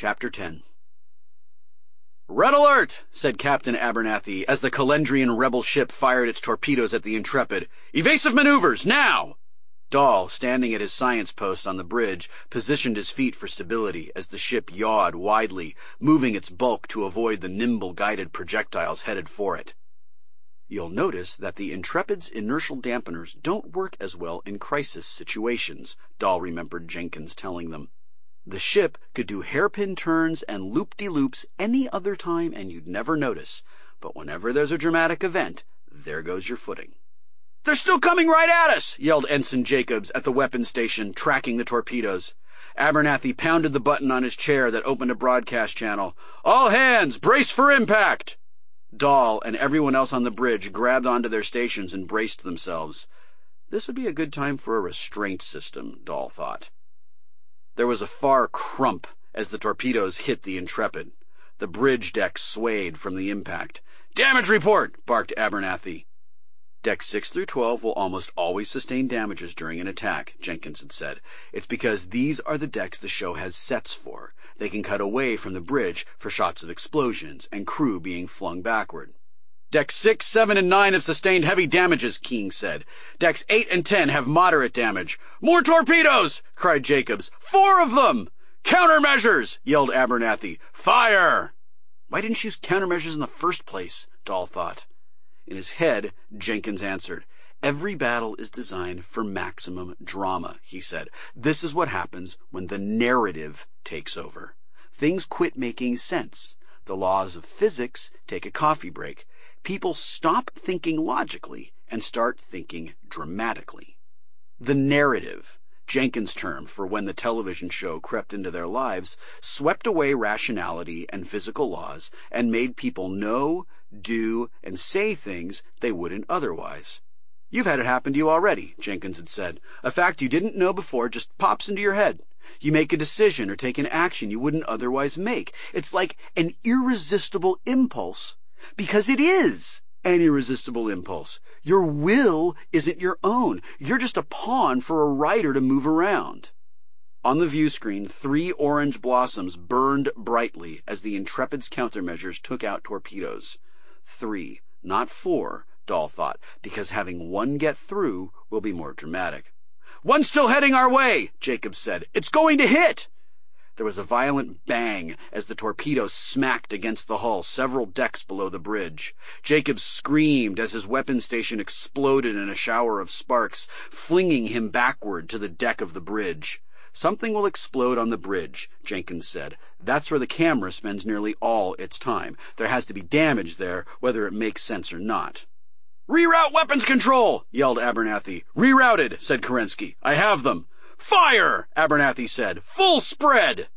Chapter 10 Red alert! said Captain Abernathy as the Calendrian rebel ship fired its torpedoes at the Intrepid. Evasive maneuvers, now! Dahl, standing at his science post on the bridge, positioned his feet for stability as the ship yawed widely, moving its bulk to avoid the nimble guided projectiles headed for it. You'll notice that the Intrepid's inertial dampeners don't work as well in crisis situations, Dahl remembered Jenkins telling them. The ship could do hairpin turns and loop-de-loops any other time and you'd never notice, but whenever there's a dramatic event, there goes your footing. They're still coming right at us, yelled Ensign Jacobs at the weapons station, tracking the torpedoes. Abernathy pounded the button on his chair that opened a broadcast channel. All hands, brace for impact! Dahl and everyone else on the bridge grabbed onto their stations and braced themselves. This would be a good time for a restraint system, Dahl thought. There was a far crump as the torpedoes hit the Intrepid. The bridge deck swayed from the impact. Damage report! barked Abernathy. Decks 6 through 12 will almost always sustain damages during an attack, Jenkins had said. It's because these are the decks the show has sets for. They can cut away from the bridge for shots of explosions and crew being flung backward. Decks 6, 7, and 9 have sustained heavy damages, Q'eeng said. Decks 8 and 10 have moderate damage. More torpedoes! cried Jacobs. Four of them! Countermeasures! yelled Abernathy. Fire! Why didn't you use countermeasures in the first place? Dahl thought. In his head, Jenkins answered. Every battle is designed for maximum drama, he said. This is what happens when the narrative takes over. Things quit making sense. The laws of physics take a coffee break people stop thinking logically and start thinking dramatically. The narrative, Jenkins' term for when the television show crept into their lives, swept away rationality and physical laws and made people know, do, and say things they wouldn't otherwise. You've had it happen to you already, Jenkins had said. A fact you didn't know before just pops into your head. You make a decision or take an action you wouldn't otherwise make. It's like an irresistible impulse because it is an irresistible impulse. Your will isn't your own. You're just a pawn for a writer to move around. On the view screen, three orange blossoms burned brightly as the Intrepid's countermeasures took out torpedoes. Three, not four, Dahl thought, because having one get through will be more dramatic. One's still heading our way, Jacobs said. It's going to hit! There was a violent bang as the torpedo smacked against the hull several decks below the bridge. Jacobs screamed as his weapon station exploded in a shower of sparks, flinging him backward to the deck of the bridge. Something will explode on the bridge, Jenkins said. That's where the camera spends nearly all its time. There has to be damage there, whether it makes sense or not. Reroute weapons control! yelled Abernathy. Rerouted, said Kerensky. I have them. Fire! Abernathy said. Full spread!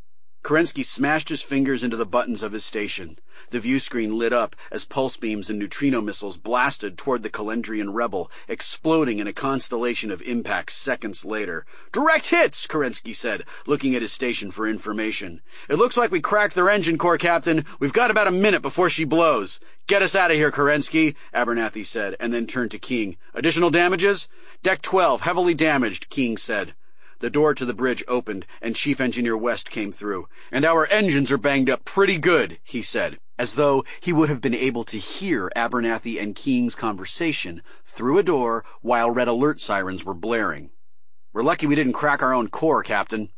Kerensky smashed his fingers into the buttons of his station. The view screen lit up as pulse beams and neutrino missiles blasted toward the Calendrian rebel, exploding in a constellation of impacts seconds later. Direct hits, Kerensky said, looking at his station for information. It looks like we cracked their engine core, Captain. We've got about a minute before she blows. Get us out of here, Kerensky, Abernathy said, and then turned to Q'eeng. Additional damages? Deck 12, heavily damaged, Q'eeng said. The door to the bridge opened, and Chief Engineer West came through. And our engines are banged up pretty good, he said, as though he would have been able to hear Abernathy and Q'eeng's conversation through a door while red alert sirens were blaring. We're lucky we didn't crack our own core, Captain.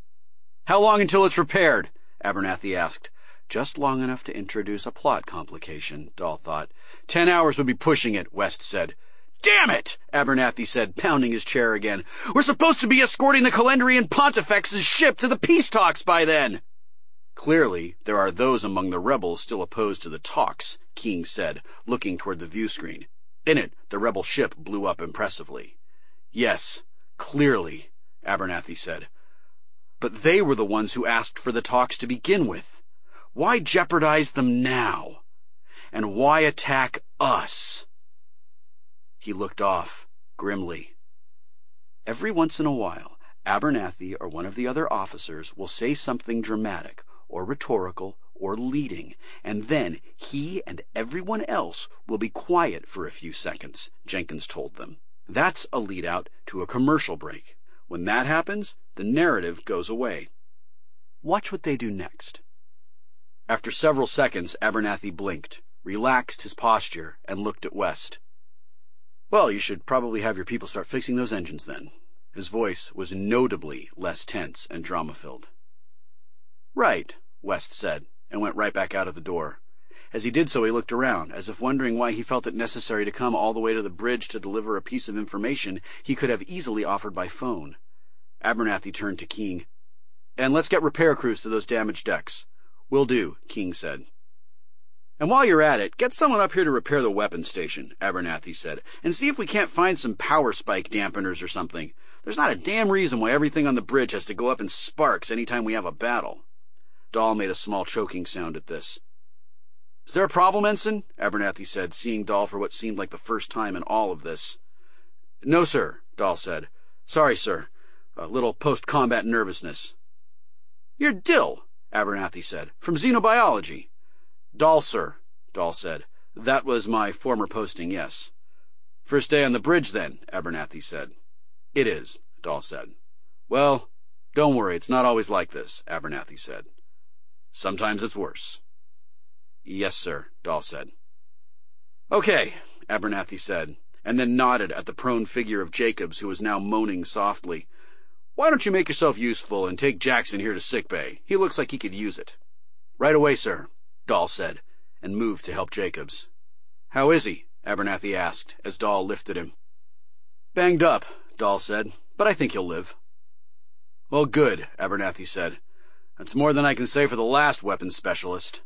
How long until it's repaired? Abernathy asked. Just long enough to introduce a plot complication, Dahl thought. Ten hours would be pushing it, West said. Damn it! Abernathy said, pounding his chair again. We're supposed to be escorting the Calendrian Pontifex's ship to the peace talks by then! Clearly, there are those among the rebels still opposed to the talks, Q'eeng said, looking toward the view screen. In it, the rebel ship blew up impressively. Yes, clearly, Abernathy said. But they were the ones who asked for the talks to begin with. Why jeopardize them now? And why attack us? He looked off, grimly. Every once in a while, Abernathy or one of the other officers will say something dramatic, or rhetorical, or leading, and then he and everyone else will be quiet for a few seconds, Jenkins told them. That's a lead out to a commercial break. When that happens, the narrative goes away. Watch what they do next. After several seconds, Abernathy blinked, relaxed his posture, and looked at West. Well, you should probably have your people start fixing those engines then. His voice was notably less tense and drama filled. Right, West said, and went right back out of the door. As he did so, he looked around, as if wondering why he felt it necessary to come all the way to the bridge to deliver a piece of information he could have easily offered by phone. Abernathy turned to Q'eeng. And let's get repair crews to those damaged decks. Will do, Q'eeng said. And while you're at it, get someone up here to repair the weapon station, Abernathy said, and see if we can't find some power spike dampeners or something. There's not a damn reason why everything on the bridge has to go up in sparks any time we have a battle. Dahl made a small choking sound at this. Is there a problem, Ensign? Abernathy said, seeing Dahl for what seemed like the first time in all of this. No, sir, Dahl said. Sorry, sir. A little post-combat nervousness. You're Dill, Abernathy said, from xenobiology. Dahl, sir, Dahl said. That was my former posting, yes. First day on the bridge, then, Abernathy said. It is, Dahl said. Well, don't worry, it's not always like this, Abernathy said. Sometimes it's worse. Yes, sir, Dahl said. Okay, Abernathy said, and then nodded at the prone figure of Jacobs, who was now moaning softly. Why don't you make yourself useful and take Jackson here to sickbay? He looks like he could use it. Right away, sir, Dahl said, and moved to help Jacobs. How is he? Abernathy asked, as Dahl lifted him. Banged up, Dahl said, but I think he'll live. Well, good, Abernathy said. That's more than I can say for the last weapons specialist.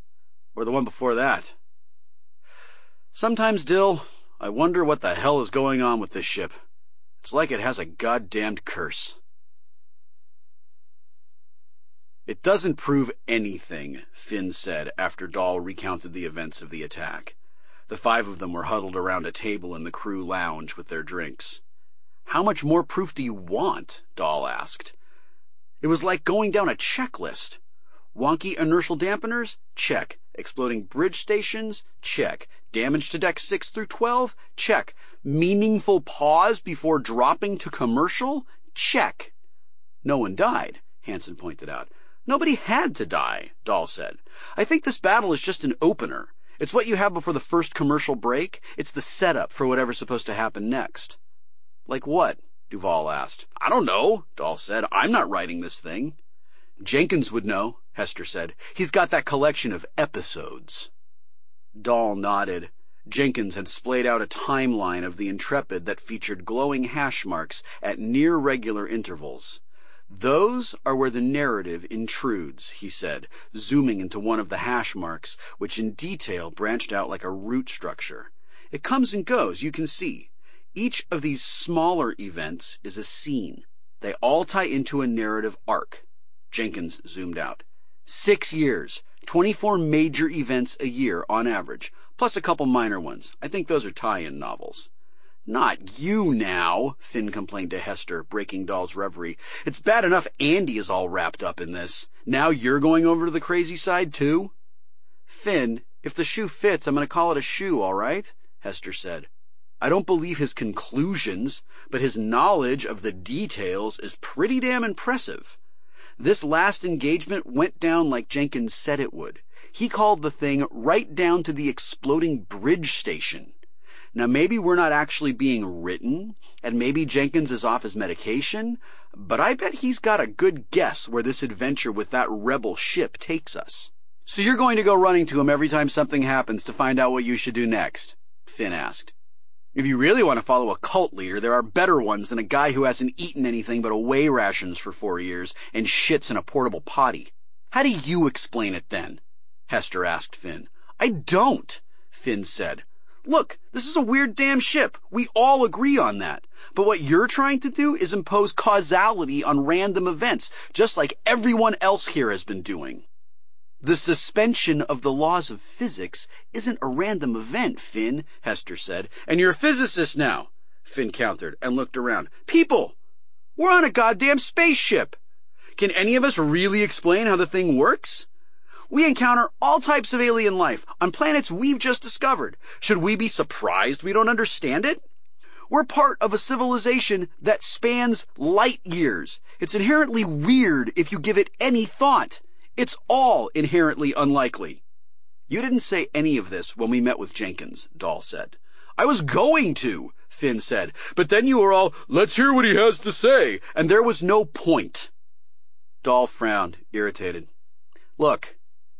Or the one before that. Sometimes, Dill, I wonder what the hell is going on with this ship. It's like it has a goddamned curse. It doesn't prove anything, Finn said after Dahl recounted the events of the attack. The five of them were huddled around a table in the crew lounge with their drinks. How much more proof do you want? Dahl asked. It was like going down a checklist. Wonky inertial dampeners? Check. Exploding bridge stations? Check. Damage to decks 6 through 12? Check. Meaningful pause before dropping to commercial? Check. No one died, Hansen pointed out. Nobody had to die, Dahl said. I think this battle is just an opener. It's what you have before the first commercial break. It's the setup for whatever's supposed to happen next. Like what? Duval asked. I don't know, Dahl said. I'm not writing this thing. Jenkins would know, Hester said. He's got that collection of episodes. Dahl nodded. Jenkins had splayed out a timeline of the Intrepid that featured glowing hash marks at near regular intervals. Those are where the narrative intrudes, he said, zooming into one of the hash marks, which in detail branched out like a root structure. It comes and goes, you can see. Each of these smaller events is a scene. They all tie into a narrative arc. Jenkins zoomed out. Six years, 24 major events a year on average, plus a couple minor ones. I think those are tie-in novels. Not you now, Finn complained to Hester, breaking Dahl's reverie. It's bad enough Andy is all wrapped up in this. Now you're going over to the crazy side too? Finn, if the shoe fits, I'm going to call it a shoe, all right? Hester said. I don't believe his conclusions, but his knowledge of the details is pretty damn impressive. This last engagement went down like Jenkins said it would. He called the thing right down to the exploding bridge station. Now, maybe we're not actually being written, and maybe Jenkins is off his medication, but I bet he's got a good guess where this adventure with that rebel ship takes us. So you're going to go running to him every time something happens to find out what you should do next? Finn asked. If you really want to follow a cult leader, there are better ones than a guy who hasn't eaten anything but away rations for four years and shits in a portable potty. How do you explain it then? Hester asked Finn. I don't, Finn said. Look, this is a weird damn ship. We all agree on that. But what you're trying to do is impose causality on random events, just like everyone else here has been doing. The suspension of the laws of physics isn't a random event, Finn, Hester said. And you're a physicist now, Finn countered and looked around. People! We're on a goddamn spaceship! Can any of us really explain how the thing works? We encounter all types of alien life on planets we've just discovered. Should we be surprised we don't understand it? We're part of a civilization that spans light years. It's inherently weird if you give it any thought. It's all inherently unlikely. You didn't say any of this when we met with Jenkins, Dahl said. I was going to, Finn said, but then you were all, let's hear what he has to say, and there was no point. Dahl frowned, irritated. Look,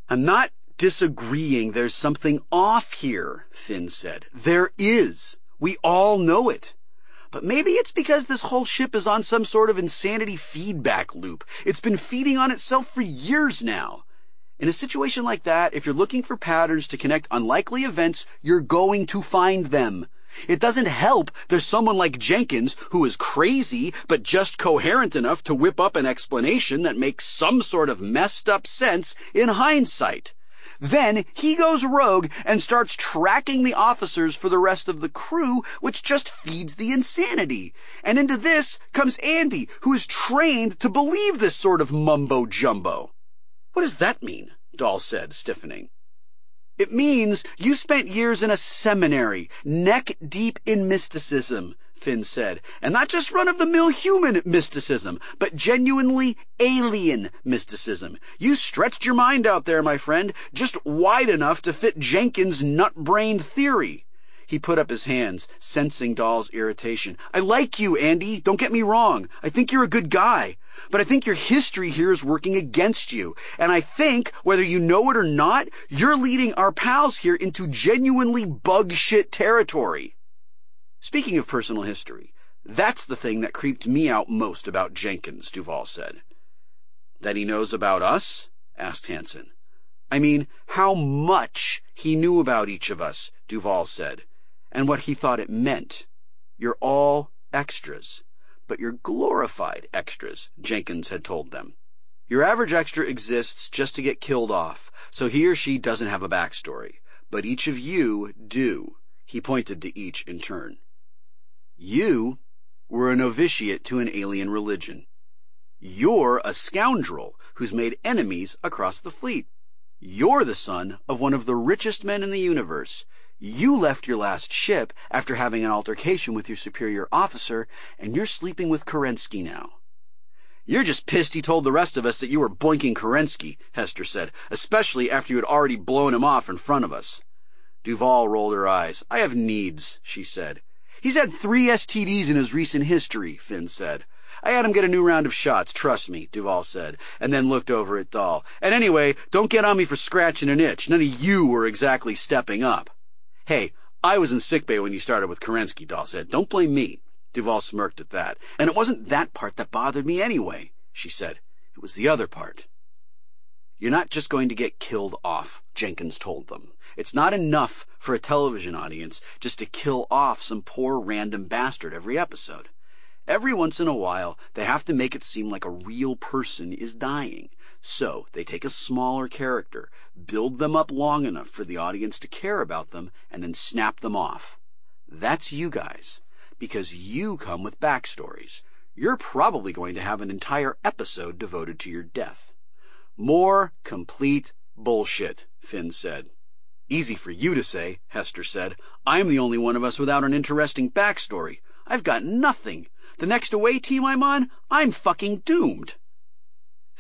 I'm not disagreeing there's something off here, Finn said. There is. We all know it. But maybe it's because this whole ship is on some sort of insanity feedback loop. It's been feeding on itself for years now. In a situation like that, if you're looking for patterns to connect unlikely events, you're going to find them. It doesn't help there's someone like Jenkins who is crazy but just coherent enough to whip up an explanation that makes some sort of messed up sense in hindsight. Then he goes rogue and starts tracking the officers for the rest of the crew, which just feeds the insanity. And into this comes Andy, who is trained to believe this sort of mumbo jumbo. What does that mean? Dahl said, stiffening. It means you spent years in a seminary, neck deep in mysticism, Finn said. And not just run of the mill human mysticism, but genuinely alien mysticism. You stretched your mind out there, my friend, just wide enough to fit Jenkins' nut-brained theory. He put up his hands, sensing Dahl's irritation. I like you, Andy. Don't get me wrong. I think you're a good guy. But I think your history here is working against you. And I think, whether you know it or not, you're leading our pals here into genuinely bug shit territory. Speaking of personal history, that's the thing that creeped me out most about Jenkins, Duval said. That he knows about us? asked Hansen. I mean, how much he knew about each of us, Duval said and what he thought it meant. You're all extras, but you're glorified extras, Jenkins had told them. Your average extra exists just to get killed off, so he or she doesn't have a backstory. But each of you do. He pointed to each in turn. You were a novitiate to an alien religion. You're a scoundrel who's made enemies across the fleet. You're the son of one of the richest men in the universe. You left your last ship after having an altercation with your superior officer, and you're sleeping with Kerensky now. You're just pissed he told the rest of us that you were boinking Kerensky, Hester said, especially after you had already blown him off in front of us. Duval rolled her eyes. I have needs, she said. He's had three STDs in his recent history, Finn said. I had him get a new round of shots, trust me, Duval said, and then looked over at Dahl. And anyway, don't get on me for scratching an itch. None of you were exactly stepping up. Hey, I was in sickbay when you started with Kerensky, Dahl said. Don't blame me. Duval smirked at that. And it wasn't that part that bothered me anyway, she said. It was the other part. You're not just going to get killed off, Jenkins told them. It's not enough for a television audience just to kill off some poor random bastard every episode. Every once in a while, they have to make it seem like a real person is dying. So they take a smaller character, build them up long enough for the audience to care about them, and then snap them off. That's you guys. Because you come with backstories. You're probably going to have an entire episode devoted to your death. More complete bullshit, Finn said. Easy for you to say, Hester said. I'm the only one of us without an interesting backstory. I've got nothing. The next away team I'm on, I'm fucking doomed.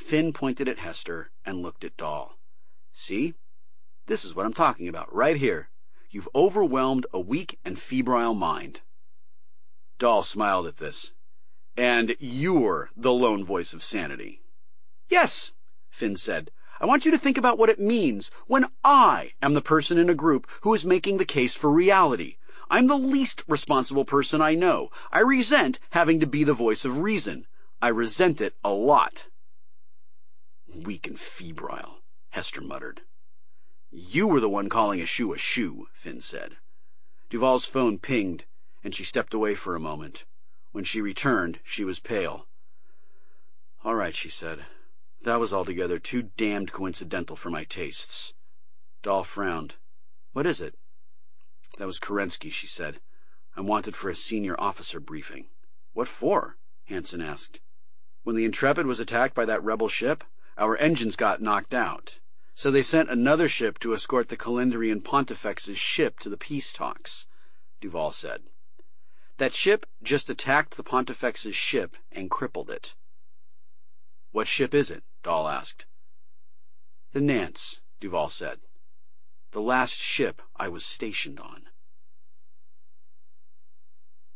Finn pointed at Hester and looked at Dahl. See? This is what I'm talking about, right here. You've overwhelmed a weak and febrile mind. Dahl smiled at this. And you're the lone voice of sanity. Yes, Finn said. I want you to think about what it means when I am the person in a group who is making the case for reality. I'm the least responsible person I know. I resent having to be the voice of reason. I resent it a lot. Weak and febrile, Hester muttered. You were the one calling a shoe a shoe, Finn said. Duval's phone pinged, and she stepped away for a moment. When she returned, she was pale. All right, she said. That was altogether too damned coincidental for my tastes. Dahl frowned. What is it? That was Kerensky, she said. I'm wanted for a senior officer briefing. What for? Hansen asked. When the Intrepid was attacked by that rebel ship, our engines got knocked out. So they sent another ship to escort the Calendrian Pontifex's ship to the peace talks, Duval said. That ship just attacked the Pontifex's ship and crippled it. What ship is it? Dahl asked. The Nance, Duval said. The last ship I was stationed on.